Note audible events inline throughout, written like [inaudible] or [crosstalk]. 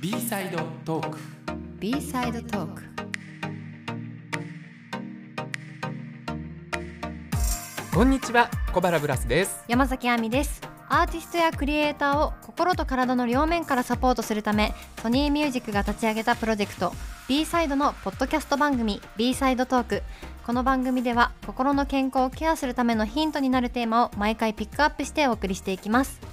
B サイドトーク B サイドトークこんにちは小原ブラスです。山崎亜美です。アーティストやクリエイターを心と体の両面からサポートするためソニーミュージックが立ち上げたプロジェクト B サイドのポッドキャスト番組 B サイドトークこの番組では心の健康をケアするためのヒントになるテーマを毎回ピックアップしてお送りしていきます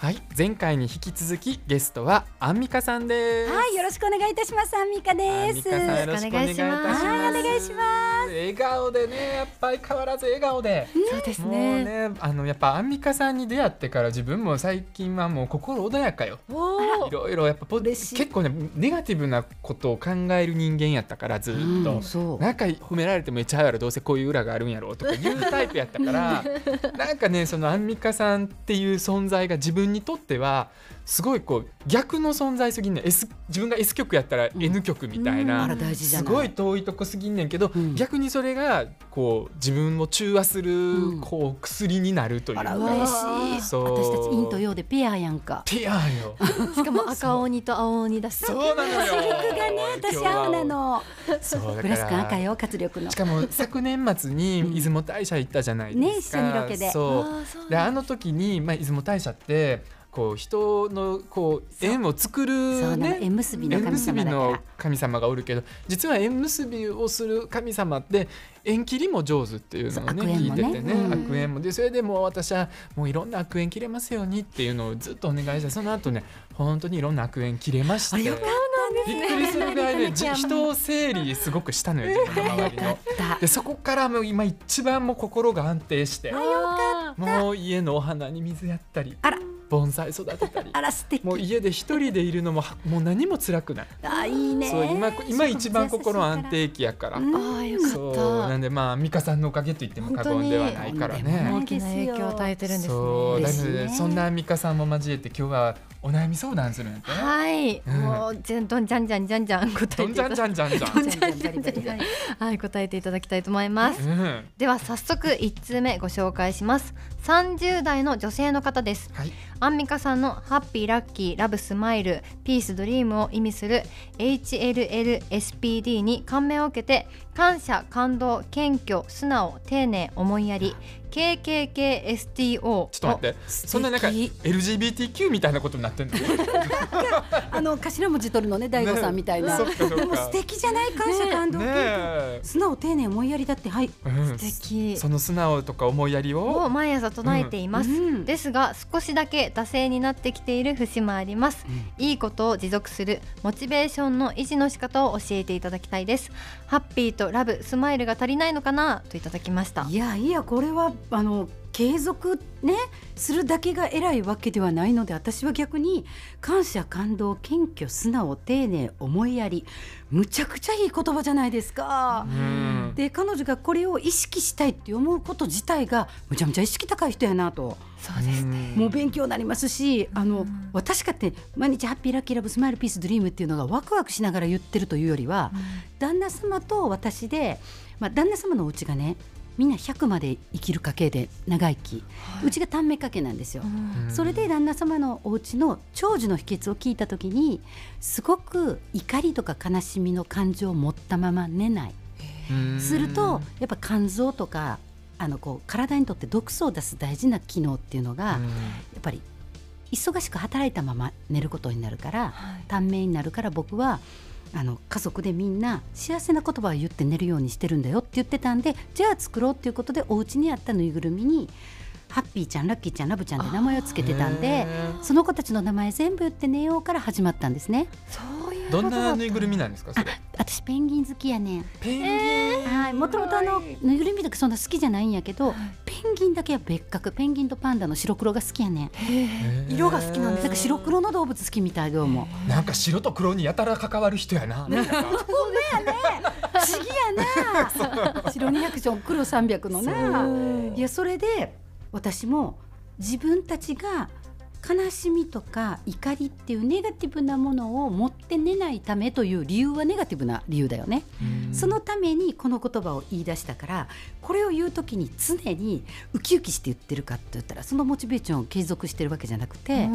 はい前回に引き続きゲストはアンミカさんですはい、よろしくお願いいたします。アンミカアンです。ミカさんよろしくお願いいたしますはい、お願いします。笑顔でねやっぱり変わらず笑顔でそうですもうねあのやっぱアンミカさんに出会ってから自分も最近はもう心穏やかよおいろいろやっぱ結構ねネガティブなことを考える人間やったからずっと、そう。なんか褒められてもめっちゃうやろどうせこういう裏があるんやろとかいうタイプやったから [laughs] なんかねそのアンミカさんっていう存在が自分にとってはすごいこう逆の存在すぎんねん。S 自分が S 曲やったら N 曲みたいな。すごい遠いとこすぎんねんけど、うん。逆にそれがこう自分を中和する、ん。こう薬になるというか。あら嬉しい。そう。私たち陰と陽でペアやんか。ティアンよ。[laughs] しかも赤鬼と青鬼だし。そうなのよ。[laughs] 服がね、私青なの。そうだブラス君赤よ、活力の。し。かも昨年末に出雲大社行ったじゃないですか、ね一緒にロケで。そう。そうであの時に、まあ、出雲大社ってこう人のこう縁を作るね。縁結びの神様がおるけど実は縁結びをする神様って縁切りも上手っていうのをね聞いててね、うん。悪縁も。でそれでもう私はもういろんな悪縁切れますようにっていうのをずっとお願いしてその後ね本当にいろんな悪縁切れまして。びっくりするぐらいねじ人を整理すごくしたのよ自分の周りの。でそこからもう今一番もう心が安定してあもう家のお花に水やったり。あら、盆栽育てたり。あら素敵。もう家で一人でいるのもはもう何も辛くない。あ、いいね。そう今今一番心安定期やから、うんあーよかった。そうなんでまあ美香さんのおかげと言っても過言ではないからね。大きな影響を与えてるんですね。そうだねそんな美香さんも交えて今日はお悩み相談するんやって。はい、うん。もうじゃんどんじゃんじゃんじゃんじゃん答えてどんじゃんじゃんじゃんじゃん、じゃんじゃんじゃんじゃんじゃんはい答えていただきたいと思いますうん、では早速1通目ご紹介します30代の女性の方ですはいアンミカさんのハッピーラッキーラブスマイルピースドリームを意味する HLLSPD に感銘を受けて感謝感動謙虚素直丁寧思いやり KKKSTO ちょっと待って。そんななんか LGBTQ みたいなことになってんの？[laughs] あの頭文字取るのね、大悟さんみたいな。[laughs] そっかそっか。もう素敵じゃない感謝感動ねえ、素直丁寧思いやりだって。はい。うん、素敵。その素直とか思いやりを？を毎朝唱えています、うん。ですが少しだけ惰性になってきている節もあります、いいことを持続するモチベーションの維持の仕方を教えていただきたいです。ハッピーとラブスマイルが足りないのかなといただきました。いやいやこれはあの継続ねするだけが偉いわけではないので私は逆に感謝感動謙虚素直丁寧思いやりむちゃくちゃいい言葉じゃないですか。う。ん。で彼女がこれを意識したいって思うこと自体がむちゃむちゃ意識高い人やなと。そうですね。もう勉強になりますしあの私かって毎日ハッピーラッキーラブスマイルピースドリームっていうのがワクワクしながら言ってるというよりは、旦那様と私で、まあ、旦那様のお家がねみんな100まで生きる家系で長生き、うちが短命家系なんですよ。うん。それで旦那様のお家の長寿の秘訣を聞いた時にすごく怒りとか悲しみの感情を持ったまま寝ない。うんするとやっぱ肝臓とかあのこう体にとって毒素を出す大事な機能っていうのが、やっぱり忙しく働いたまま寝ることになるから短命になるから僕はあの家族でみんな幸せな言葉を言って寝るようにしてるんだよって言ってたんでじゃあ作ろうっていうことでお家にあったぬいぐるみにハッピーちゃんラッキーちゃんラブちゃんで名前をつけてたんでその子たちの名前全部言って寝ようから始まったんですね。そういうどんなぬいぐるみなんですかそれ私ペンギン好きやねん。ペンギン、はい、もともとあのぬいぐるみとかそんな好きじゃないんやけど、ペンギンだけは別格。ペンギンとパンダの白黒が好きやねん。色が好きなんですだから白黒の動物好きみたいどうも。なんか白と黒にやたら関わる人やな。なんか不思議やな。[laughs] 白200色黒300のな。いやそれで私も自分たちが悲しみとか怒りっていうネガティブなものを持って寝ないためという理由はネガティブな理由だよね。そのためにこの言葉を言い出したからこれを言う時に常にウキウキして言ってるかって言ったらそのモチベーションを継続してるわけじゃなくて、例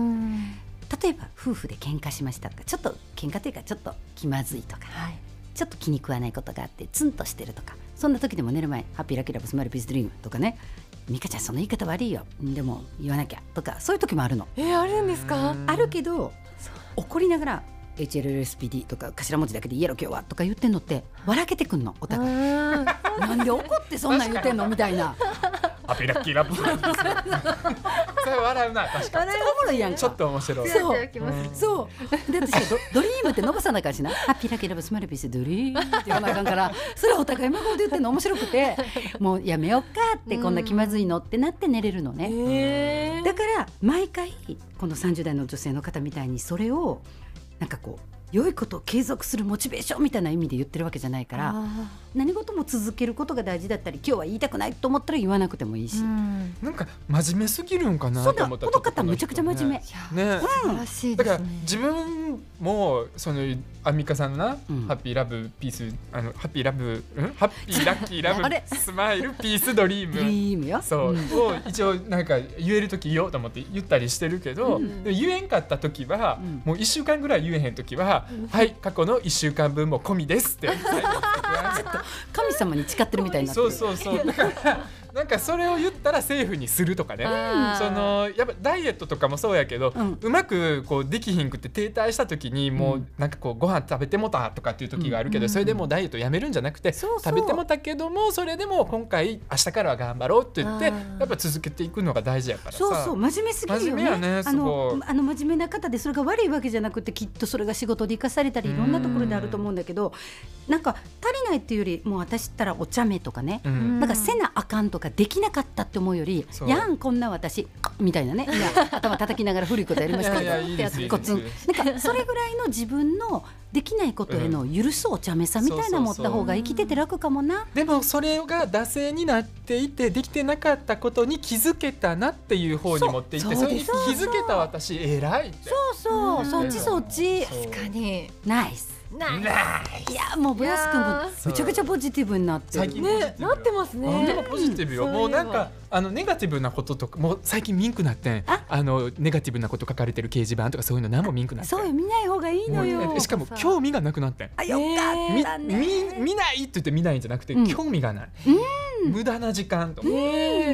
例えば夫婦で喧嘩しましたとかちょっと喧嘩というかちょっと気まずいとかはい。ちょっと気に食わないことがあってツンとしてるとかそんな時でも寝る前「ハッピーラッキーラブスマイルピースドリーム」とかね「美香ちゃんその言い方悪いよでも言わなきゃ」とかそういう時もあるの。えー、あるんですか？うんあるけど怒りながら HLLSPD とか頭文字だけで「イエロ今日は」とか言ってんのって笑けてくんのお互い。うん。なんで怒ってそんなん言ってんのみたいな。ハッピーラッキーラブ [laughs] それ笑うな確かに。おもろいやんか。ちょっと面白い。そう。そう。で私ドドリームって伸ばさなあかんしな「ハッピーラッキーラブスマイルピースドリーム」って言わなあかんからそれお互い真顔で言ってんの面白くてもうやめよっかってこんな気まずいのってなって寝れるのね。えー。だから毎回この30代の女性の方みたいにそれをなんかこう良いことを継続するモチベーションみたいな意味で言ってるわけじゃないからあ何事も続けることが大事だったり今日は言いたくないと思ったら言わなくてもいいし、ーうん。なんか真面目すぎるんかなそうだと思ったこの方めちゃくちゃ真面目。ね。ね素晴らしいだから自分もそのアンミカさんのな、うん。ハッピーラブピースあのハッピーラブん？ハッピーラッキーラブスマイルピースドリードムリームよ。そう、ん。を一応なんか言える時言おうと思って言ったりしてるけど、うん。言えんかった時は、うん。もう1週間ぐらい言えへん時は、はい過去の1週間分も込みですって。[laughs] 神様に誓ってるみたいになってる。そうそうそう。だからなんかそれを言ったらセーフにするとかね。そのやっぱダイエットとかもそうやけど、うまくこうできひんくって停滞した時にもうなんかこうご飯食べてもたとかっていう時があるけど、うんそれでもうダイエットやめるんじゃなくて、食べてもたけどもそれでも今回明日からは頑張ろうって言ってやっぱ続けていくのが大事やからさ。そうそう。真面目すぎるよね。真面目やねあのあの真面目な方でそれが悪いわけじゃなくてきっとそれが仕事で生かされたりいろんなところであると思うんだけどなんか足りないっていうよりもう私ったらお茶目とかね、うん。なんかせなあかんとかできなかったって思うよりやんこんな私みたいなね。今 [laughs] 頭叩きながら古いことやりましたけどコツンなんかそれぐらいの自分のできないことへの許すお茶目さみたいなの持った方が生きてて楽かもな。でもそれが惰性になっていてできてなかったことに気づけたなっていう方に持っていってそれに気づけた私偉いそうそう、うん。そっちそっち。確かに。ナイスないないいやもうブラス君もめちゃくちゃポジティブになってる。最近ねなってますね。何でもポジティブよ、うん。もうなんかあのネガティブなこととかもう最近ミンクなってん。ああのネガティブなこと書かれてる掲示板とかそういうの何もミンクなって。んそうよ見ない方がいいのよ。しかも興味がなくなってん。あよかみったね。み見ないって言って見ないんじゃなくて、うん。興味がない、無駄な時間と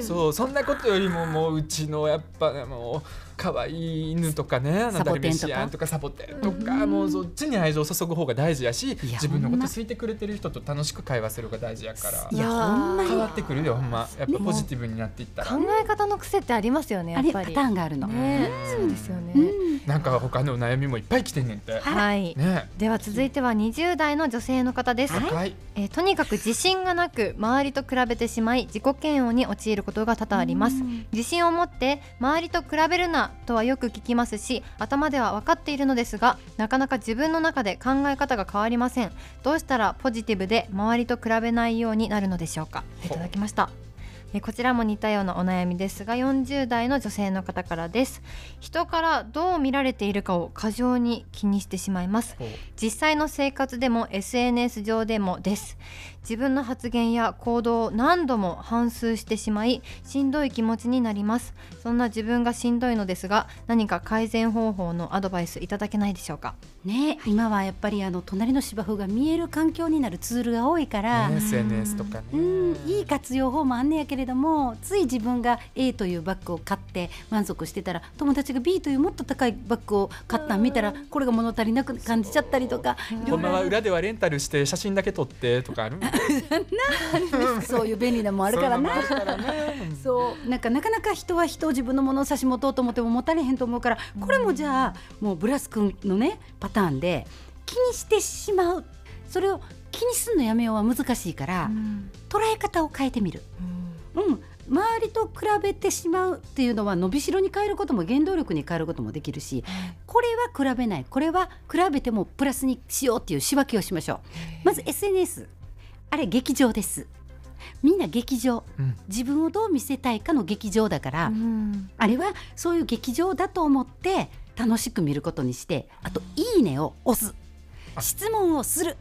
そうそんなことよりももううちのやっぱねもう可愛い犬とかねサボテンとか？とかサボテンとか、もうそっちに愛情を注ぐ方が大事やしや自分のこと好いてくれてる人と楽しく会話する方が大事やから。いやほんまに。変わってくるよほんま。やっぱポジティブになっていったら、考え方の癖ってありますよねやっぱり。ターンがあるの、ね。うんそうですよね。うん。なんか他のお悩みもいっぱい来てんねんて、はい。ね。では続いては20代の女性の方です、若い。えーとにかく自信がなく周りと比べてしまい自己嫌悪に陥ることが多々あります。自信を持って周りと比べるなとはよく聞きますし頭では分かっているのですがなかなか自分の中で考え方が変わりません。どうしたらポジティブで周りと比べないようになるのでしょうか。いただきました。えこちらも似たようなお悩みですが40代の女性の方からです。人からどう見られているかを過剰に気にしてしまいます。実際の生活でも SNS 上でもです自分の発言や行動を何度も反芻してしまいしんどい気持ちになります。そんな自分がしんどいのですが何か改善方法のアドバイスいただけないでしょうか？ね今はやっぱりあの隣の芝生が見える環境になるツールが多いから、ね SNS とかね。うん、いい活用法もあんねやけれどもつい自分が A というバッグを買って満足してたら友達が B というもっと高いバッグを買ったん見たらこれが物足りなく感じちゃったりとかほんまは裏ではレンタルして写真だけ撮ってとかあるそういう便利なもんあるからな。そうなんかなかなか人は人を自分のものを差し持とうと思っても持たれへんと思うからこれもじゃあもうブラス君のねパターンで気にしてしまう。それを気にすんのやめようは難しいから捉え方を変えてみる。うん。周りと比べてしまうっていうのは伸びしろに変えることも原動力に変えることもできるしこれは比べない。これは比べてもプラスにしようっていう仕分けをしましょう。まず SNS あれ劇場です。みんな劇場。うん。自分をどう見せたいかの劇場だから、うん。あれはそういう劇場だと思って楽しく見ることにしてあと「いいね」を押す。あ。質問をする。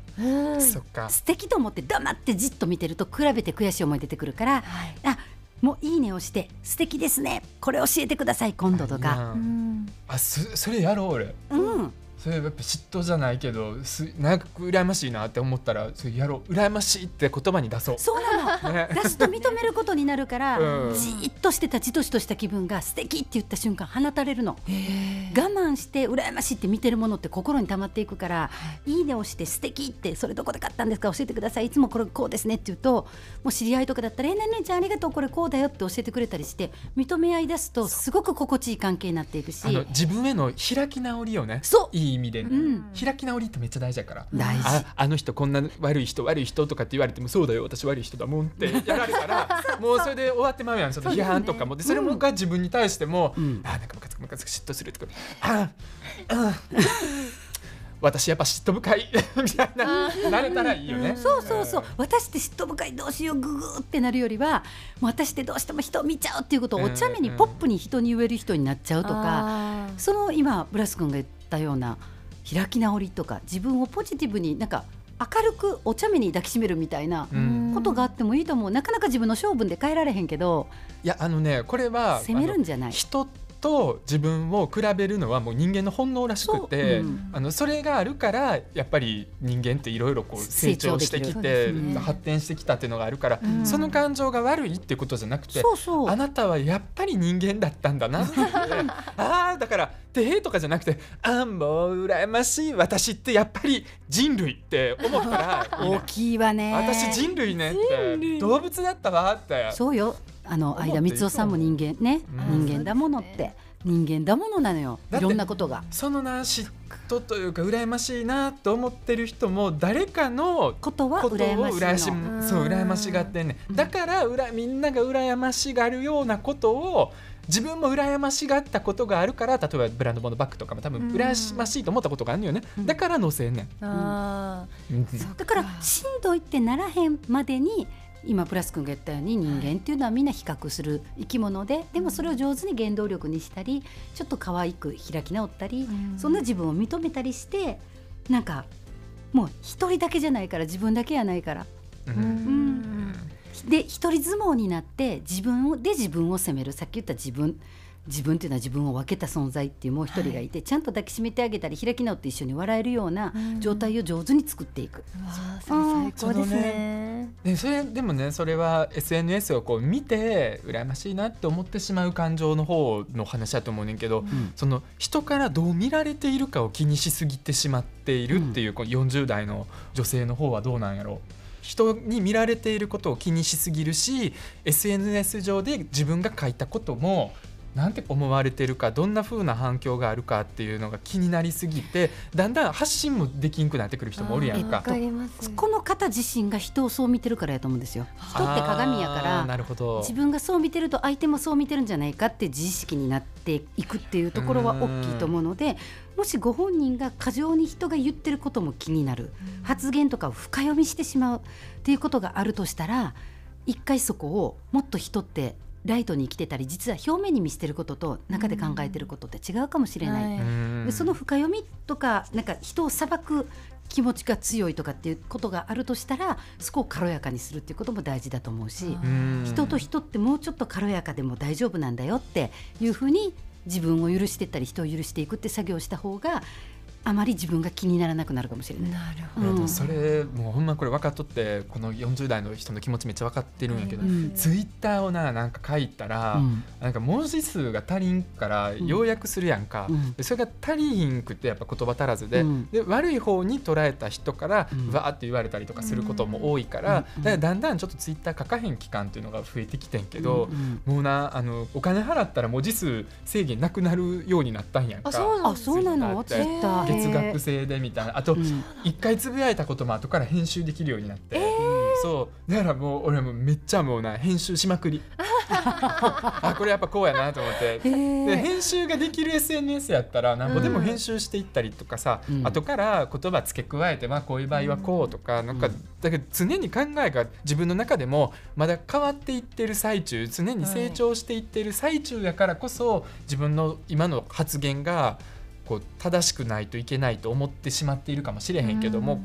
素敵と思って黙ってじっと見てると比べて悔しい思い出てくるからはい。あもういいねをして素敵ですね。これ教えてください今度とか、うん。あそそれやろう俺。うん、それやっぱ嫉妬じゃないけどすなんか羨ましいなって思ったらそれやろう羨ましいって言葉に出そう。そうなの。ね。出すと認めることになるから、うん。じーっとしてたじとしとした気分が素敵って言った瞬間放たれるの。我慢して羨ましいって見てるものって心に溜まっていくから、い。いねをして素敵ってそれどこで買ったんですか？教えてください。いつもこれこうですねって言うともう知り合いとかだったら「え何々ちゃんありがとうこれこうだよ」って教えてくれたりして認め合い出すとすごく心地いい関係になっていくし。あの自分への開き直りよねそう。いい意味で。開き直りってめっちゃ大事だから。大事。ああの人こんな悪い人悪い人とかって言われてもそうだよ。私悪い人だもんって。やられたら [laughs] もうそれで終わってまうやん。その批判とかもでそれもが自分に対しても、うん。あなんかムカつくムカつく嫉妬するとか。ああ [laughs] 私やっぱ嫉妬深い。[laughs] みたいな。なれたらいいよね。そうそうそう。私って嫉妬深いどうしようググーってなるよりはもう私ってどうしても人を見ちゃうっていうことをお茶目にうん。ポップに人に言える人になっちゃうとか。あー。その今ブラス君が言ったような開き直りとか自分をポジティブになんか明るくお茶目に抱きしめるみたいなうん。ことがあってもいいと思う。なかなか自分の性分で変えられへんけど。いやあのねこれは責めるんじゃない？人と自分を比べるのはもう人間の本能らしくてそう。うん。あのそれがあるからやっぱり人間っていろいろこう成成長長してきてね。発展してきたっていうのがあるから、うん。その感情が悪いってことじゃなくてそうそう。あなたはやっぱり人間だったんだなって。[laughs] ああだからてへとかじゃなくてあーもう羨ましい私ってやっぱり人類って思ったら大なきいわね。私人類ねって動物だったわって。そうよ。あの相田光夫さんも人間ね。うん。人間だものって。人間だものなのよ。いろんなことが。そのな嫉妬というか羨ましいなと思ってる人も誰かのことは羨ま羨ししいのそう羨ましがってんねん。だからうらみんなが羨ましがるようなことを自分も羨ましがったことがあるから例えばブランド物バッグとかも多分うん。羨ましいと思ったことがあるのよね、うん。だから載せんねん、ん。ー。だからしんどいってならへんまでに今プラス君が言ったように人間っていうのはみんな比較する生き物ででもそれを上手に原動力にしたりちょっと可愛く開き直ったりうん。そんな自分を認めたりしてなんかもう一人だけじゃないから自分だけやないから。うん。うん。で一人相撲になって自分をで自分を責める。さっき言った自分自分っていうのは自分を分けた存在っていうもう一人がいて、ちゃんと抱きしめてあげたり開き直って一緒に笑えるようなうん。状態を上手に作っていく。うわーそれ最高ですね。でそれでもねそれは SNS をこう見て羨ましいなって思ってしまう感情の方の話だと思うねんけど、ん。その人からどう見られているかを気にしすぎてしまっているっていう、この40代の女性の方はどうなんやろ。う人に見られていることを気にしすぎるし SNS 上で自分が書いたこともなんて思われてるかどんな風な反響があるかっていうのが気になりすぎてだんだん発信もできんくなってくる人もおるやんかわ。かります。この方自身が人をそう見てるからやと思うんですよ。人って鏡やからなるほど自分がそう見てると相手もそう見てるんじゃないかって自意識になっていくっていうところは大きいと思うのでもしご本人が過剰に人が言ってることも気になる発言とかを深読みしてしまうっていうことがあるとしたら一回そこをもっと人ってライトに生きてたり実は表面に見せてることと中で考えてることって違うかもしれない。はい。うんでその深読みとかなんか人を裁く気持ちが強いとかっていうことがあるとしたらそこを軽やかにするっていうことも大事だと思うし、うん。人と人ってもうちょっと軽やかでも大丈夫なんだよっていうふうに自分を許してったり人を許していくって作業をした方があまり自分が気にならなくなるかもしれない。なるほど。うん。それもうほんまこれ分かっとってこの40代の人の気持ちめっちゃ分かってるんやけど、うん。ツイッターをななんか書いたら、うん。なんか文字数が足りんからん。要約するやんか、うん。でそれが足りひんくってやっぱ言葉足らずで,、うん。で悪い方に捉えた人から、うん。わーって言われたりとかすることも多いから、うん。だからだんだんちょっとツイッター書かへん期間っていうのが増えてきてんけど、うん。もうなあのお金払ったら文字数制限なくなるようになったんやんか。あそうなんあそうなの？ツイッター月額制でみたいなあと、うん一回つぶやいたことも後から編集できるようになって、そう。だからもう俺もめっちゃもうな編集しまくり。[laughs] あこれやっぱこうやなと思って。で編集ができる SNS やったらなんぼでも編集していったりとかさ、うん。後から言葉付け加えて、まあ、こういう場合はこうとか、なんかうん。だけど常に考えが自分の中でもまだ変わっていってる最中常に成長していってる最中やからこそ自分の今の発言がこう正しくないといけないと思ってしまっているかもしれへんけども、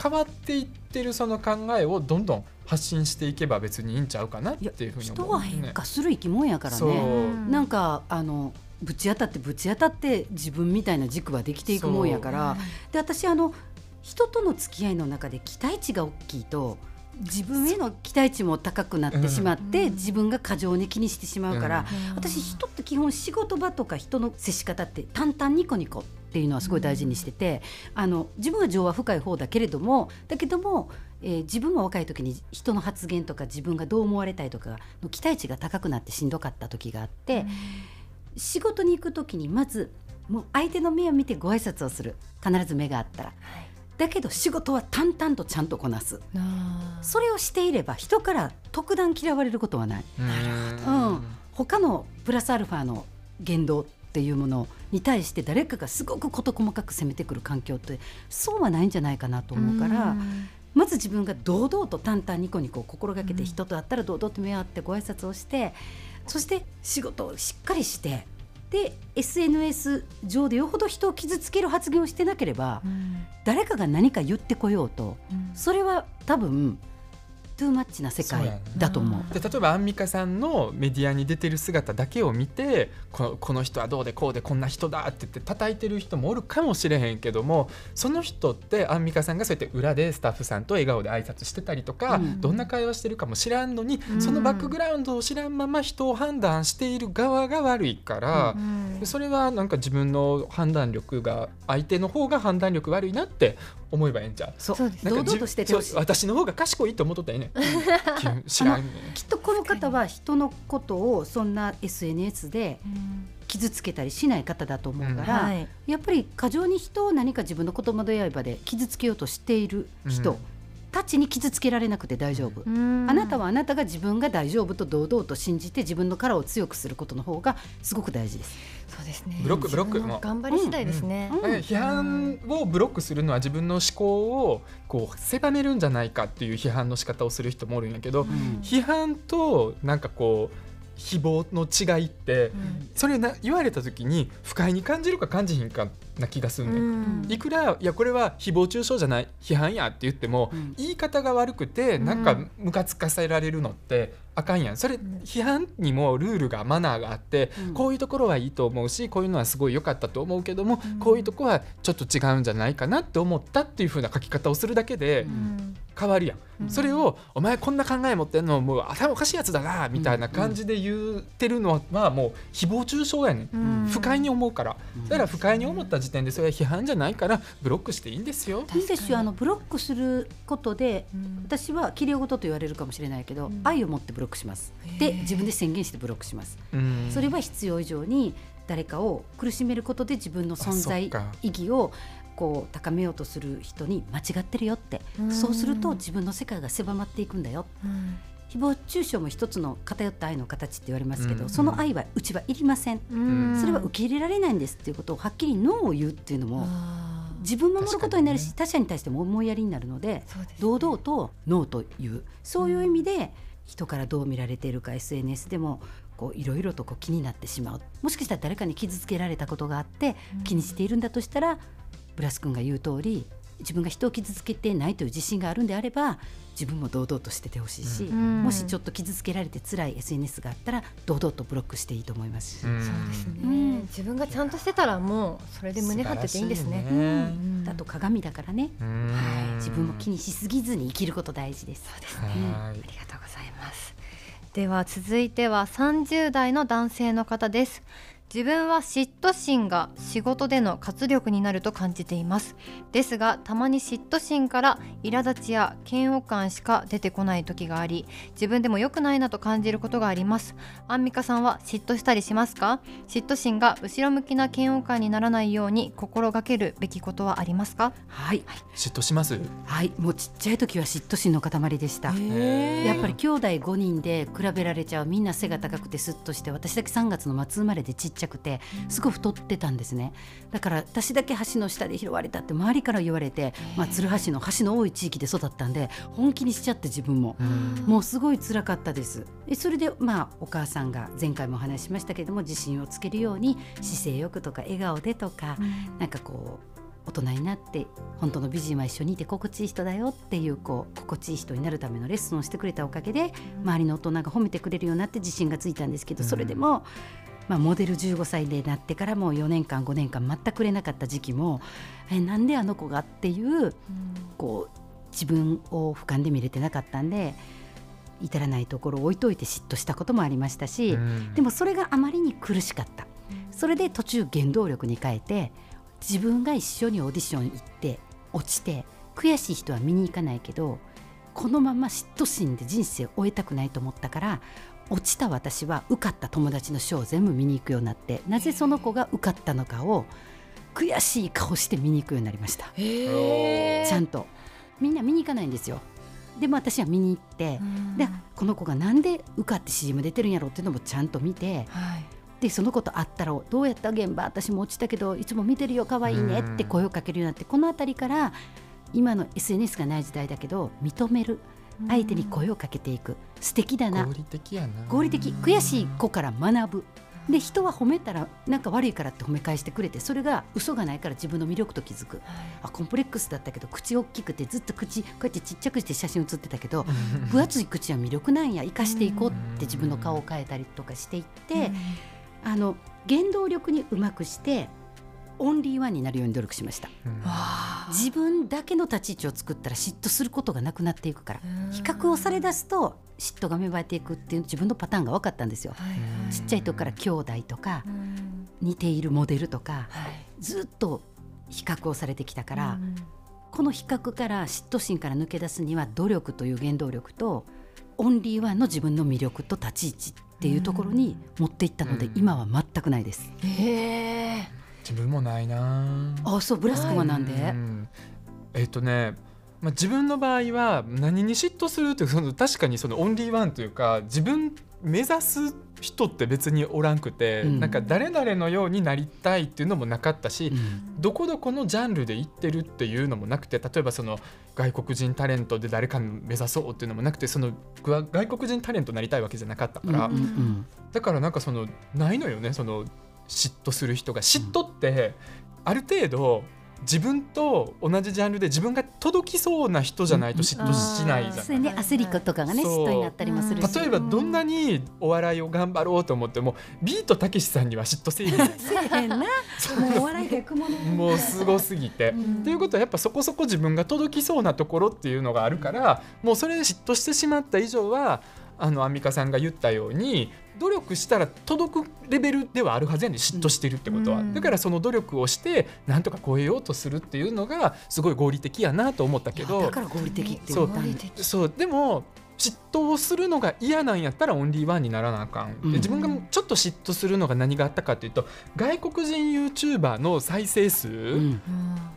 変わっていってるその考えをどんどん発信していけば別にいいんちゃうかなっていうふうに思う、ね、人は変化する生き物やからね。なんかあのぶち当たってぶち当たって自分みたいな軸はできていくもんやから。で私あの人との付き合いの中で期待値が大きいと自分への期待値も高くなってしまって、うん。自分が過剰に気にしてしまうから、うん。私人って基本仕事場とか人の接し方って淡々ニコニコっていうのはすごい大事にしてて、あの自分は情は深い方だけれどもだけども、えー自分が若い時に人の発言とか自分がどう思われたいとかの期待値が高くなってしんどかった時があって、仕事に行く時にまずもう相手の目を見てご挨拶をする。必ず目があったら。だけど仕事は淡々とちゃんとこなす。それをしていれば人から特段嫌われることはない。うんうん。他のプラスアルファの言動っていうものに対して誰かがすごく事細かく攻めてくる環境ってそうはないんじゃないかなと思うから、ん。まず自分が堂々と淡々ニコニコを心がけてうん人と会ったら堂々と目を合ってご挨拶をしてそして仕事をしっかりしてで SNS 上でよほど人を傷つける発言をしてなければうん。誰かが何か言ってこようとうん。それは多分トゥーマッチな世界だと思う。で例えばアンミカさんのメディアに出てる姿だけを見てこのこの人はどうでこうでこんな人だって言って叩いてる人もおるかもしれへんけどもその人ってアンミカさんがそうやって裏でスタッフさんと笑顔で挨拶してたりとか、うん。どんな会話してるかも知らんのに、うん。そのバックグラウンドを知らんまま人を判断している側が悪いから。うんでそれはなんか自分の判断力が相手の方が判断力悪いなって思えばええんちゃう？そう。堂々として私の方が賢いと思っとったらえ知らんね。ん [laughs] きっとこの方は人のことをそんな SNS でうん。傷つけたりしない方だと思うから、はい。やっぱり過剰に人を何か自分の言葉で刃で傷つけようとしている人。うんたちに傷つけられなくて大丈夫、うん。あなたはあなたが自分が大丈夫と堂々と信じて自分の殻を強くすることの方がすごく大事です。そうですね。ブロックブロックの頑張り次第ですね、うんだから批判をブロックするのは自分の思考をこう狭めるんじゃないかっていう批判の仕方をする人もおるんやけど、ん。批判となんかこう誹謗の違いって、うん。それな言われた時に不快に感じるか感じひんかな気がするね、うん。いくらいやこれは誹謗中傷じゃない批判やって言っても、うん。言い方が悪くてうん。なんかムカつかせられるのってあかんやん。それん。批判にもルールがマナーがあって、うん。こういうところはいいと思うしこういうのはすごい良かったと思うけども、うん。こういうところはちょっと違うんじゃないかなって思ったっていう風な書き方をするだけでうん変わるやん。うん。それを「お前こんな考え持ってんのもう頭おかしいやつだな」みたいな感じで言ってるのはもう誹謗中傷やねん。うん。不快に思うから。だから不快に思った時点でそれは批判じゃないからブロックしていいんですよ。いいですよ。あのブロックすることでうん。私は綺麗事と言われるかもしれないけど、うん。愛を持ってブロックします。で自分で宣言してブロックします。うん。それは必要以上に誰かを苦しめることで自分の存あ在意義をこう高めようとする人に間違ってるよって。うん。そうすると自分の世界が狭まっていくんだよ。うん。誹謗中傷も一つの偏った愛の形って言われますけど、うん。その愛はうちはいりません、うん。それは受け入れられないんですっていうことをはっきりノーを言うっていうのも自分も守ることになるし確他者に対しても思いやりになるのでね。堂々とノーという。そういう意味で人からどう見られているか SNS でもこういろいろとこう気になってしまう。もしかしたら誰かに傷つけられたことがあってうん。気にしているんだとしたらブラス君が言う通り自分が人を傷つけてないという自信があるんであれば自分も堂々としててほしいし、うん。もしちょっと傷つけられて辛い SNS があったら堂々とブロックしていいと思います。し、うん。そうですね、うん。自分がちゃんとしてたらもうそれで胸張ってていいんですね。ねうん。だと鏡だからね、うん。はい、自分も気にしすぎずに生きること大事です。そうですはい。ありがとうございます。では続いては30代の男性の方です自分は嫉妬心が仕事での活力になると感じています。ですがたまに嫉妬心から苛立ちや嫌悪感しか出てこない時があり自分でも良くないなと感じることがあります。アンミカさんは嫉妬したりしますか？嫉妬心が後ろ向きな嫌悪感にならないように心がけるべきことはありますか？はい、嫉妬します？はい、もうちっちゃい時は嫉妬心の塊でした。やっぱり兄弟5人で比べられちゃう。みんな背が高くてスッとして私だけ3月の末生まれでちっちゃくてすごい太ってたんですね。だから私だけ橋の下で拾われたって周りから言われて、まあ、鶴橋の橋の多い地域で育ったんで本気にしちゃって自分も。もうすごい辛かったです。でそれでまあお母さんが前回もお話ししましたけども自信をつけるように姿勢よくとか笑顔でとか、なんかこう大人になって本当の美人は一緒にいて心地いい人だよっていうこう心地いい人になるためのレッスンをしてくれたおかげで周りの大人が褒めてくれるようになって自信がついたんですけどそれでも、まあ、モデル15歳でなってからも4年間5年間全く売れなかった時期もえなんであの子がっていうこう自分を俯瞰で見れてなかったんで至らないところを置いといて嫉妬したこともありましたし、うん。でもそれがあまりに苦しかった。それで途中原動力に変えて自分が一緒にオーディション行って落ちて悔しい人は見に行かないけどこのまま嫉妬心で人生を終えたくないと思ったから落ちた私は受かった友達のショーを全部見に行くようになってなぜその子が受かったのかを悔しい顔して見に行くようになりました。へちゃんと。みんな見に行かないんですよ。でも私は見に行って、ででこの子がなんで受かって CM 出てるんやろうっていうのもちゃんと見てはい。でその子と会ったら「どうやった現場私も落ちたけどいつも見てるよ可愛いね」って声をかけるようになってこの辺りから今の SNS がない時代だけど認める相手に声をかけていく。素敵だな。合理的やな。合理的悔しい子から学ぶ。で人は褒めたらなんか悪いからって褒め返してくれてそれが嘘がないから自分の魅力と気づく。あコンプレックスだったけど口大きくてずっと口こうやってちっちゃくして写真写ってたけど分厚い口は魅力なんや。生かしていこうって自分の顔を変えたりとかしていってあの原動力にうまくしてオンリーワンになるように努力しました。うん。自分だけの立ち位置を作ったら嫉妬することがなくなっていくから比較をされ出すと嫉妬が芽生えていくっていう自分のパターンが分かったんですよ。ちっちゃい時から兄弟とか似ているモデルとかずっと比較をされてきたから、この比較から嫉妬心から抜け出すには努力という原動力とオンリーワンの自分の魅力と立ち位置っていうところに持っていったので、うん。今は全くないです。へえ自分もないな。あそうブラス君はなんで、うん。えっとねまあ、自分の場合は何に嫉妬するっていうその確かにそのオンリーワンというか自分目指す人って別におらんくて、うん。なんか誰々のようになりたいっていうのもなかったし、うん。どこどこのジャンルで行ってるっていうのもなくて例えばその外国人タレントで誰か目指そうっていうのもなくてその僕は外国人タレントになりたいわけじゃなかったから、うんうん。だからなんかそのないのよねその嫉妬する人が嫉妬ってある程度自分と同じジャンルで自分が届きそうな人じゃないと嫉妬しないじゃん。そうやね焦り子とかがねそう。嫉妬になったりもするし。例えばどんなにお笑いを頑張ろうと思ってもビートたけしさんには嫉妬せえへんな。もうお笑い逆物もうすごすぎて。っていうことはやっぱそこそこ自分が届きそうなところっていうのがあるからもうそれで嫉妬してしまった以上はあのアンミカさんが言ったように努力したら届くレベルではあるはずやねん嫉妬してるってことは、うん。だからその努力をしてなんとか超えようとするっていうのがすごい合理的やなと思ったけど。だから合理的ってそう。そう。でも嫉妬をするのが嫌なんやったらオンリーワンにならなあかん、うん。で自分がちょっと嫉妬するのが何があったかというと外国人 YouTuber の再生数、うん。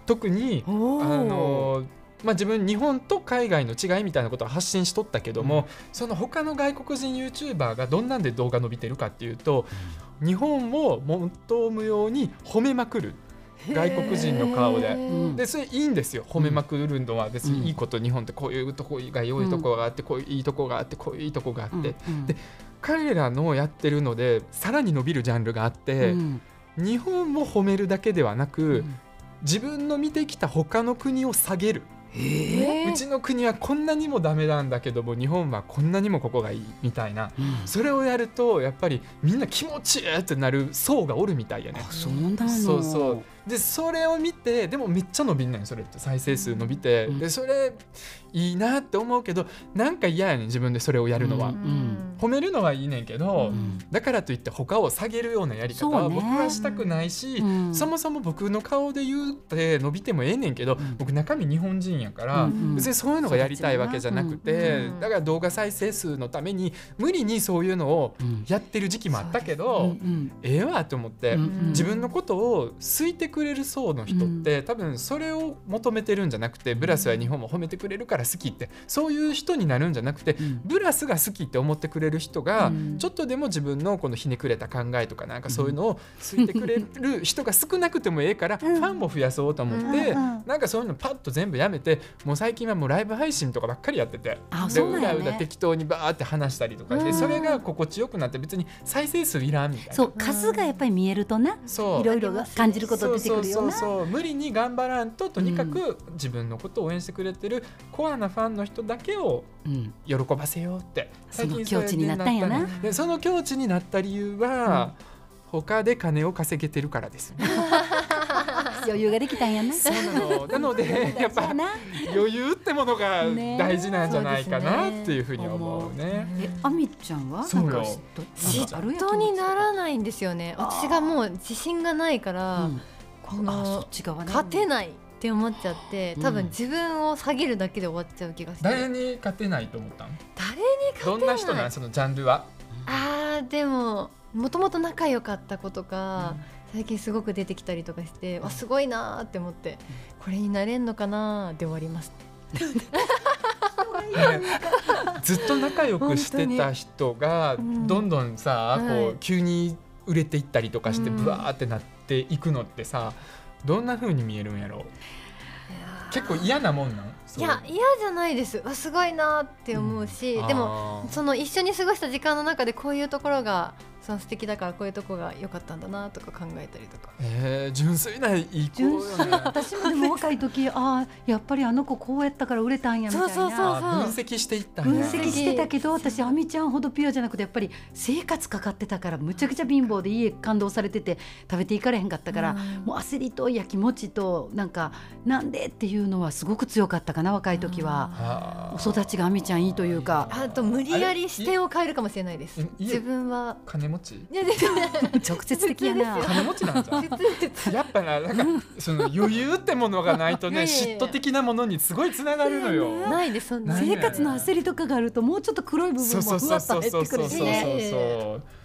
特にあおー。のまあ、自分日本と海外の違いみたいなことを発信しとったけども、その他の外国人 YouTuber がどんなんで動画伸びてるかっていうと日本を求むように褒めまくる。外国人の顔で。うん。でそれいいんですよ。褒めまくるのは別にいいこと、日本ってこういうとこが良いとこがあって、こういういいとこがあってこういういいとこがあって、うんうん。で彼らのやってるのでさらに伸びるジャンルがあって、うん。日本も褒めるだけではなく、うん。自分の見てきた他の国を下げる、えうちの国はこんなにもダメなんだけども日本はこんなにもここがいいみたいな。うん。それをやるとやっぱりみんな気持ちいいってなる層がおるみたいやね。あそうなのそうそう。でそれを見てでもめっちゃ伸びんねんそれって再生数伸びて、うん。でそれいいなって思うけどなんか嫌やねん自分でそれをやるのは、うん褒めるのはいいねんけど、うん。だからといって他を下げるようなやり方は僕はしたくないし、うん。そもそも僕の顔で言うて伸びてもええねんけど、ん。僕中身日本人やから、うん別にそういうのがやりたいわけじゃなくて、うんだから動画再生数のために無理にそういうのをうん。やってる時期もあったけうんど、うんええわと思って、うん自分のことを好いてくれる層の人って、多分それを求めてるんじゃなくてブラスは日本も褒めてくれるから好きってそういう人になるんじゃなくて、うん。ブラスが好きって思ってくれれる人が、うん。ちょっとでも自分のこのひねくれた考えとかなんかそういうのを好いてくれる人が少なくてもええから、うん。ファンも増やそうと思って、なんかそういうのパッと全部やめてもう最近はもうライブ配信とかばっかりやっててでうだうだ適当にバーって話したりとかで、うん。それが心地よくなって別に再生数いらんみたいな。そう数がやっぱり見えるとなそう。いろいろ感じること出てくるよな。そう無理に頑張らんととにかく自分のことを応援してくれてるコアなファンの人だけをうん。喜ばせようって。最近境地になったんやな。ででその境地になった理由は、他で金を稼げてるからですね。[laughs] 余裕ができたんやな。そうなの。なので [laughs] やっぱな。余裕ってものがね大事なんじゃないかなっていうふうに思うね。えあみちゃんは？そうよ。なんか嫉妬？にならないんですよね。私がもう自信がないから、うん。この勝てないって思っちゃって多うん。分自分を下げるだけで終わっちゃう気がして、誰に勝てないと思ったの誰にどんな人なん？そのジャンルは？あーでももともと仲良かった子とか、最近すごく出てきたりとかして、わすごいなーって思って、これになれんのかなーで終わります。[laughs] ねずっと仲良くしてた人が本当にうん。どんどんさ、こはい。う急に売れていったりとかしてうん。ブワーってなっていくのってさどんな風に見えるんやろ結構嫌なもんなん？いや嫌じゃないです。わすごいなーって思うし、うん。でもその一緒に過ごした時間の中でこういうところがその素敵だからこういうところが良かったんだなとか考えたりとか。えー、純粋ないい子純よ粋。ね [laughs] 私もでも若い時ああやっぱりあの子こうやったから売れたんやみたいな。そうそうそう分析していったんや。分析してたけど私あみちゃんほどピュアじゃなくてやっぱり生活かかってたからむちゃくちゃ貧乏で家感動されてて食べていかれへんかったから、うん。もう焦りとやきもちとなんかなんでっていうのはすごく強かったかな若い時は。お育ちがあみちゃんいいというか。あと無理やり視点を変えるかもしれないです。自分は。金持ち？いやで [laughs] 直接的やな。金持ちなんじゃやっぱななんかその余裕ってものがないとね嫉妬的なものにすごいつながるのよ。ないですそんな。ない生活の焦りとかがあるともうちょっと黒い部分そうそうもふわっとそうそう入ってそうそうそうくるしね。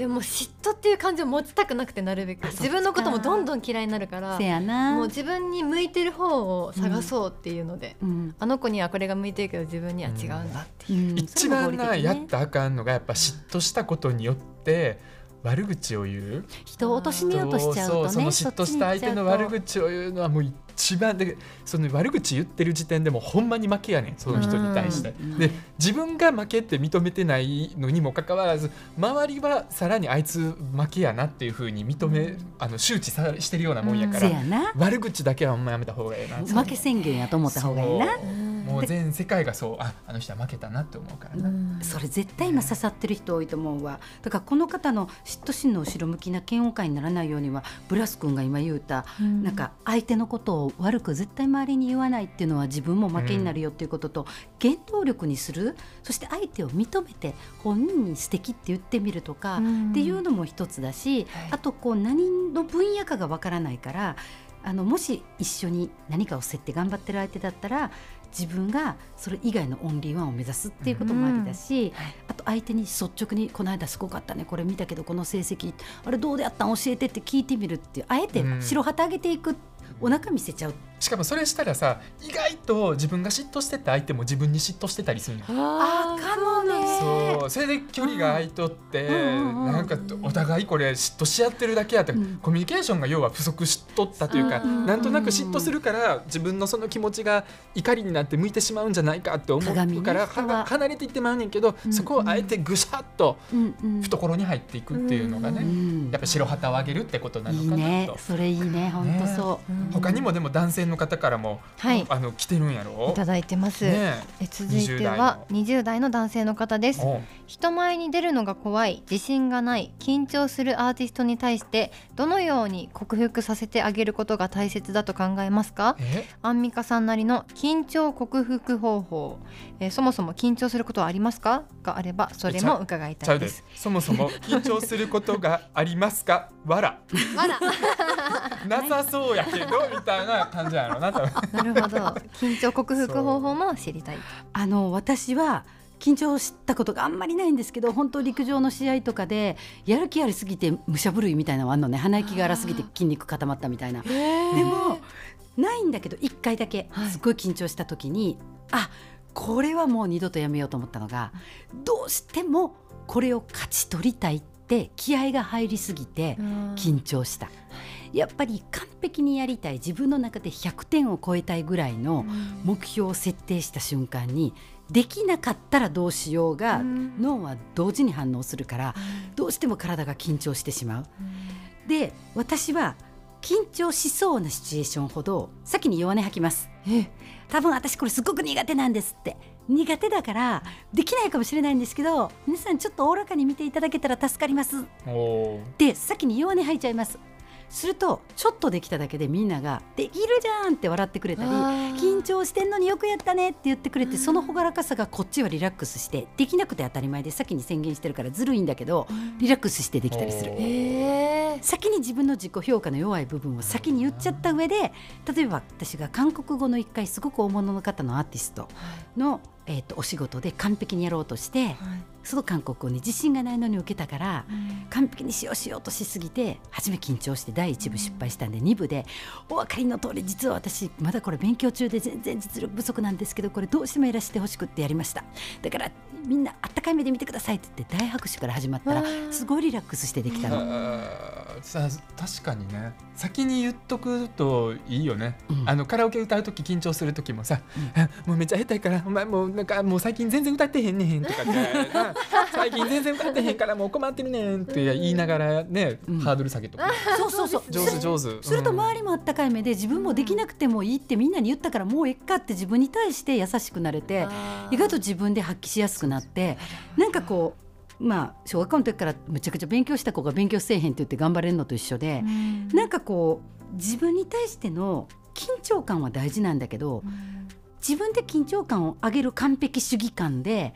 でも嫉妬っていう感情を持ちたくなくてなるべく。自分のこともどんどん嫌いになるからせやな。もう自分に向いてる方を探そうっていうので、うん。あの子にはこれが向いてるけど自分には違うんだっていう、うん。一番な、やっねたらあかん。のがやっぱ嫉妬したことによって悪口を言う。人を貶めようとしちゃうとね。そうその嫉妬した相手の悪口を言うのはもう一番でその悪口言ってる時点でもうほんまに負けやねんその人に対して。うんで自分が負けって認めてないのにもかかわらず周りはさらにあいつ負けやなっていうふうに認め、あの周知さしてるようなもんやから。悪口だけはほんまやめた方がいいな。負け宣言やと思った方がいいな。うんもう全世界がそうああの人は負けたなって思うからな。それ絶対今刺さってる人多いと思うわだからこの方の嫉妬心の後ろ向きな嫌悪感にならないようにはブラス君が今言うた、うんなんか相手のことを悪く絶対周りに言わないっていうのは自分も負けになるよっていうことと、原動力にするそして相手を認めて本人に素敵って言ってみるとか、うん。っていうのも一つだし、はい。あとこう何の分野かがわからないからあのもし一緒に何かを競って頑張ってる相手だったら自分がそれ以外のオンリーワンを目指すっていうこともありだし、はい。あと相手に率直に「この間すごかったねこれ見たけどこの成績あれどうであったん？教えて」って聞いてみるっていうあえてうん。白旗あげていく、お腹見せちゃうしかもそれしたらさ意外と自分が嫉妬してた相手も自分に嫉妬してたりするの。あーあかもね。そうそれで距離が空いとって、うん。うんうんなんかお互いこれ嫉妬し合ってるだけやって、うん。コミュニケーションが要は不足しとったというか、うんなんとなく嫉妬するから自分のその気持ちが怒りになって向いてしまうんじゃないかって思うから、離れていってまうねんけど、うんそこをあえてぐしゃっと懐に入っていくっていうのがね、うんやっぱ白旗をあげるってことなのかなと。いいね。それいいね。本当そう、うん他にもでも男性の方からも、はい。あの来てるんやろ？いただいてます、ねえ。続いては20代の。男性の方です。人前に出るのが怖い自信がない緊張するアーティストに対してどのように克服させてあげることが大切だと考えますか？え？アンミカさんなりの緊張克服方法、えーそもそも緊張することはありますか？があればそれも伺いたいです。す。そもそも緊張することがありますか？わら。あら。[laughs] なさそうやけどみたいな感じやろな多分なるほど。緊張克服方法も知りたいあの私は緊張したことがあんまりないんですけど本当陸上の試合とかでやる気ありすぎて武者震いみたいなのあんのね。鼻息が荒すぎて筋肉固まったみたいな。でもないんだけど1回だけはい。すっごい緊張した時に、あこれはもう二度とやめようと思ったのがどうしてもこれを勝ち取りたいって気合が入りすぎて緊張した。やっぱり完璧にやりたい自分の中で100点を超えたいぐらいの目標を設定した瞬間にできなかったらどうしようが脳は同時に反応するからどうしても体が緊張してしまう。で私は緊張しそうなシチュエーションほど先に弱音吐きます。多分私これすごく苦手なんですって。苦手だからできないかもしれないんですけど皆さんちょっとおおらかに見ていただけたら助かります。で先に弱音吐いちゃいますするとちょっとできただけでみんなが「できるじゃん!」って笑ってくれたり「緊張してんのによくやったね」って言ってくれてその朗らかさがこっちはリラックスしてできなくて当たり前で先に宣言してるからずるいんだけどリラックスしてできたりする。先に自分の自己評価の弱い部分を先に言っちゃった上で例えば私が韓国語の一回すごく大物の方のアーティストの、えーと、お仕事で完璧にやろうとして、はい、その韓国語に自信がないのに受けたから、うん、完璧にしようしようとしすぎて初め緊張して第1部失敗したんで、うん、2部で。お分かりの通り実は私まだこれ勉強中で全然実力不足なんですけどこれどうしてもやらせてほしくってやりました。だからみんなあったかい目で見てくださいって言って大拍手から始まったらすごいリラックスしてできたの。さ確かにね。先に言っとくといいよね、うん、あのカラオケ歌う時緊張する時もさ、うん、[laughs] もうめっちゃ下手いからお前もうなんかもう最近全然歌ってへんねんとかって [laughs] 最近全然歌ってへんからもう困ってるねんって言いながらね、うん、ハードル下げとかそうそうそう。上手上手。すると周りもあったかい目で自分もできなくてもいいってみんなに言ったからもうえっかって自分に対して優しくなれて意外と自分で発揮しやすくなってなんかこうまあ、小学校の時からむちゃくちゃ勉強した子が勉強せえへんって言って頑張れるのと一緒で、うん、なんかこう自分に対しての緊張感は大事なんだけど、うん、自分で緊張感を上げる完璧主義感で、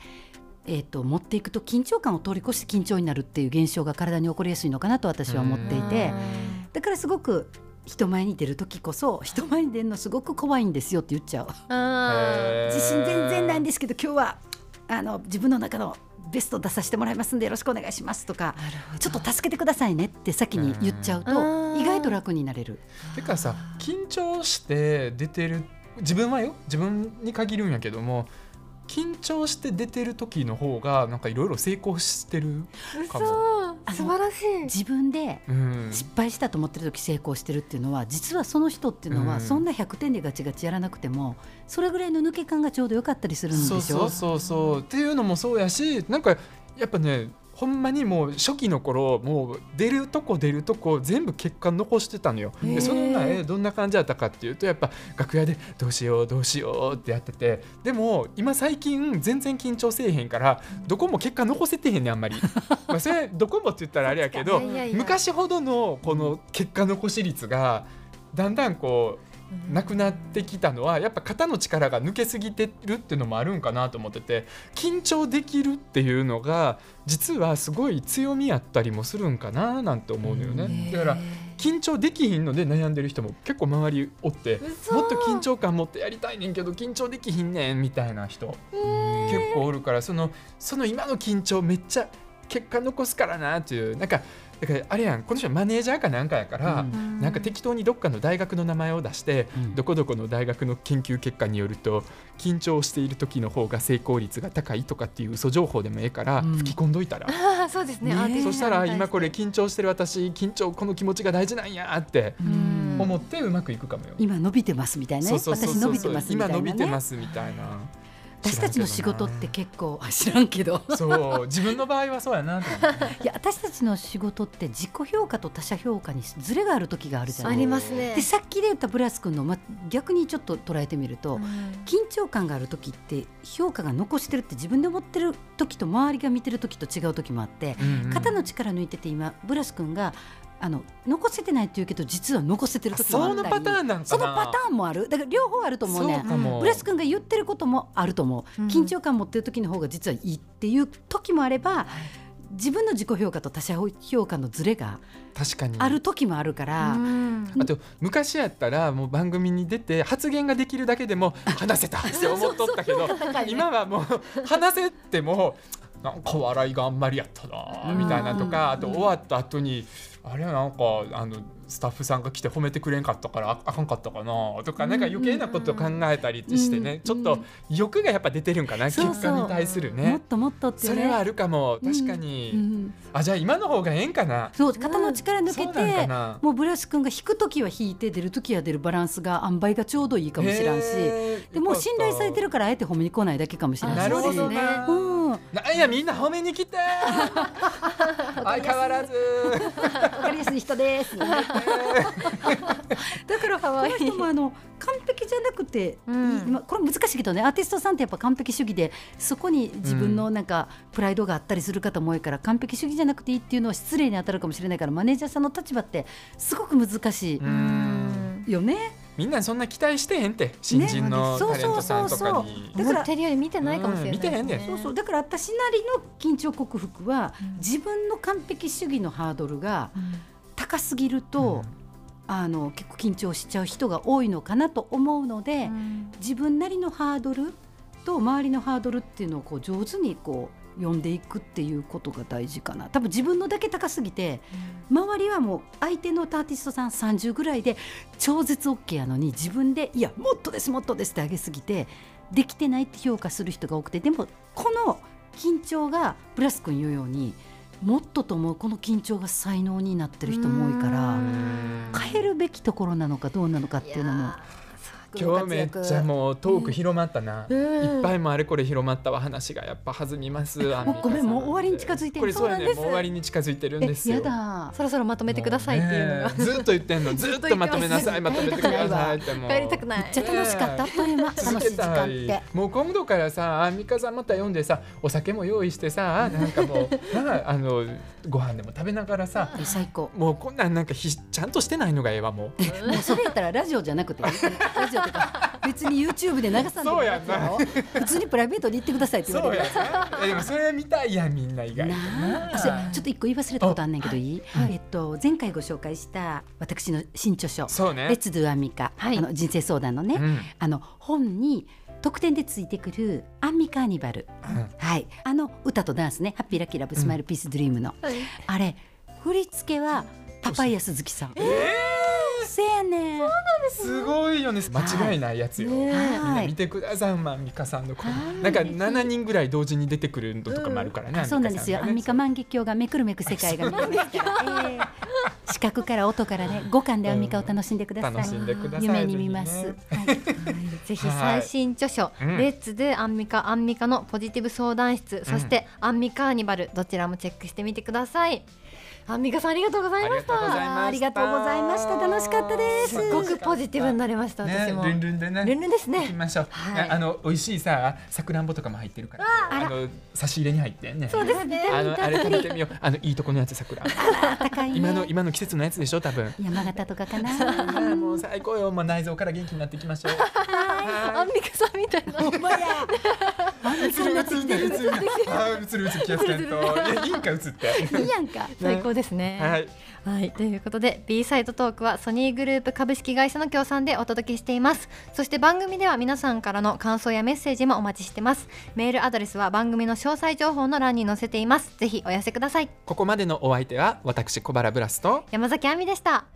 えーと、持っていくと緊張感を通り越して緊張になるっていう現象が体に起こりやすいのかなと私は思っていて、だからすごく人前に出る時こそ人前に出るのすごく怖いんですよって言っちゃう。自信全然ないんですけど今日はあの自分の中のベスト出させてもらいますんでよろしくお願いしますとかちょっと助けてくださいねって先に言っちゃうと意外と楽になれる。てかさ緊張して出てる自分はよ。自分に限るんやけども緊張して出てる時の方がなんかいろいろ成功してるかも。素晴らしい。自分で失敗したと思ってる時成功してるっていうのは実はその人っていうのはそんな100点でガチガチやらなくてもそれぐらいの抜け感がちょうどよかったりするんでしょそうそうそう。っていうのもそうやしなんかやっぱねほんまにもう初期の頃もう出るとこ出るとこ全部結果残してたのよ。でそんなえどんな感じだったかっていうとやっぱ楽屋でどうしようどうしようってやっててでも今最近全然緊張せえへんからどこも結果残せてへんねあんまり。[laughs] まあそれどこもって言ったらあれやけど昔ほどのこの結果残し率がだんだんこうなくなってきたのはやっぱ肩の力が抜けすぎてるっていうのもあるんかなと思ってて緊張できるっていうのが実はすごい強みやったりもするんかななんて思うのよね。だから緊張できひんので悩んでる人も結構周りおってもっと緊張感持ってやりたいねんけど緊張できひんねんみたいな人結構おるからそのその今の緊張めっちゃ結果残すからなっていうなんかだからあれやんこの人はマネージャーかなんかやから、うん、なんか適当にどっかの大学の名前を出して、うん、どこどこの大学の研究結果によると緊張している時の方が成功率が高いとかっていう嘘情報でもええから、うん、吹き込んどいたら、あそうですね。そしたら今これ緊張してる私緊張この気持ちが大事なんやって思ってうまくいくかもよ。今伸びてますみたいな、ね、私伸びてますみたいな、ね、今伸びてますみたいな。私たちの仕事って結構 [laughs] 知らんけど。そう自分の場合はそうやないや私たちの仕事って自己評価と他者評価にずれがある時があるじゃない。ありますね。でさっきで言ったブラス君の、ま、逆にちょっと捉えてみると、うん、緊張感がある時って評価が残してるって自分で思ってる時と周りが見てる時と違う時もあって、うんうん、肩の力抜いてて今ブラス君があの残せてないって言うけど実は残せてる時もあったり。そのパターンなんそのパターンもある。だから両方あると思うね。ブレス君が言ってることもあると思う、うん、緊張感持ってる時の方が実はいいっていう時もあれば、自分の自己評価と他者評価のズレが確かに。ある時もあるから。あと昔やったらもう番組に出て発言ができるだけでも [laughs] 話せたって思っとったけど今はもう話せてもなんか笑いがあんまりやったなみたいなとかあと終わった後にあれなんかあのスタッフさんが来て褒めてくれんかったからああかんかったかなとかなんか余計なこと考えたりしてね、うんちょっと欲がやっぱ出てるんかな、そうそう。結果に対するもっね。ともっとっていうね。それはあるかも確かに、うんあじゃあ今の方がええんかな。そう肩の力抜けてなもうブラシ君が引く時は引いて出る時は出るバランスが塩梅がちょうどいいかもしれんし。でもう信頼されてるからあえて褒めに来ないだけかもしれないしなるほどねな。うんなんやみんな褒めに来て。[laughs] 相変わらず。わかりやすい人です。だからこの人もあの完璧じゃなくて、うん。いまあこれ難しいけどね。アーティストさんってやっぱ完璧主義でそこに自分のなんかプライドがあったりする方も多いから完璧主義じゃなくていいっていうのは失礼に当たるかもしれないからマネージャーさんの立場ってすごく難しうん。いよね。みんなそんな期待してへんって新人のねタレントさんとかそうそうに。だから思ってるより見てないかもしれないね、うん見てへんねそうそう。だから私なりの緊張克服は、自分の完璧主義のハードルが高すぎると、あの結構緊張しちゃう人が多いのかなと思うので、うん。自分なりのハードルと周りのハードルっていうのをこう上手にこう読んでいくっていうことが大事かな。多分自分のだけ高すぎて周りはもう相手のアーティストさん30ぐらいで超絶 OK やのに自分でいやもっとですもっとですって上げすぎてできてないって評価する人が多くてでもこの緊張がブラス君言うようにもっとと思うこの緊張が才能になってる人も多いかうらん。変えるべきところなのかどうなのかっていうのも。今日めっちゃもうトーク広まったな、うん。いっぱいもあれこれ広まったわ話がやっぱ弾みます [laughs] アンミカさん。ごめんもう終わりに近づいてるこれそうやねそうなんです。もう終わりに近づいてるんですよ。えやだ。そろそろまとめてくださいっていうのが、ずっと言ってんの。ずっとまとめなさい。まとめてくださいってもう。帰りたくない。めっちゃ楽しかった。あっという間。[laughs] 楽しい時間って。もう今度からさアンミカさんまた読んでさお酒も用意してさなんかもうな [laughs] ああのご飯でも食べながらさえ最高。もうこんなんなんかひちゃんとしてないのがええわもう。[laughs] もうそれやったらラジオじゃなくてラジオとか別に YouTube で流さんでもいい普通にプライベートで言ってくださいって言わそうれるやな。えでもそれ見たいやんみんな意外とちょっと一個言い忘れたことあんねんけどいい、えっと前回ご紹介した私の新著書そうね。レッツドゥアンミカ、はい。あの人生相談のね、うん。あの本に特典でついてくるアンミカーニバル、うん。はい。あの歌とダンスね。ハッピーラッキーラブスマイルピースドリームの、はい。あれ振り付けはパパイヤ鈴木さん。えー。せやねん。すごいよね。間違いないやつよ、ねえみんなはい見てください、まあ、ミカさんのこはい。なんか7人ぐらい同時に出てくるのとかもあるからね、あそうなんですよ。アンミカマ万華鏡がめくるめく世界が [laughs] 視覚から音からね五感でアンミカを楽しんでください。楽しんでください夢に見ます。ぜはい。ぜひ最新著書「うん。レッツでアンミカアンミカのポジティブ相談室」そして「アンミカーニバル」どちらもチェックしてみてください。アンミカさんありがとうございました。まありがとうございました。楽しかったです。すごくポジティブになりました。ね私も。ルンルンでね。ルンルンです行きね。ましょう、はい。あの美味しいささくらんぼとかも入ってるから。あの差し入れに入ってんね。そうですね。あのあれ食べてみよう。あのいいとこのやつさくらん。ぼ高いね。今の今の季節のやつでしょ多分。山形とかかな。もう最高よ。もう内臓から元気になっていきましょう。アンミカさんみたいな。ほんまや。映る映る映る映る映る気がつけんとい。いんか映って。いいやんか。最高ですね。はい。はい、ということで B サイドトークはソニーグループ株式会社の協賛でお届けしています。そして番組では皆さんからの感想やメッセージもお待ちしてます。メールアドレスは番組の詳細情報の欄に載せています。ぜひお寄せください。ここまでのお相手は私小原ブラスと山崎亜美でした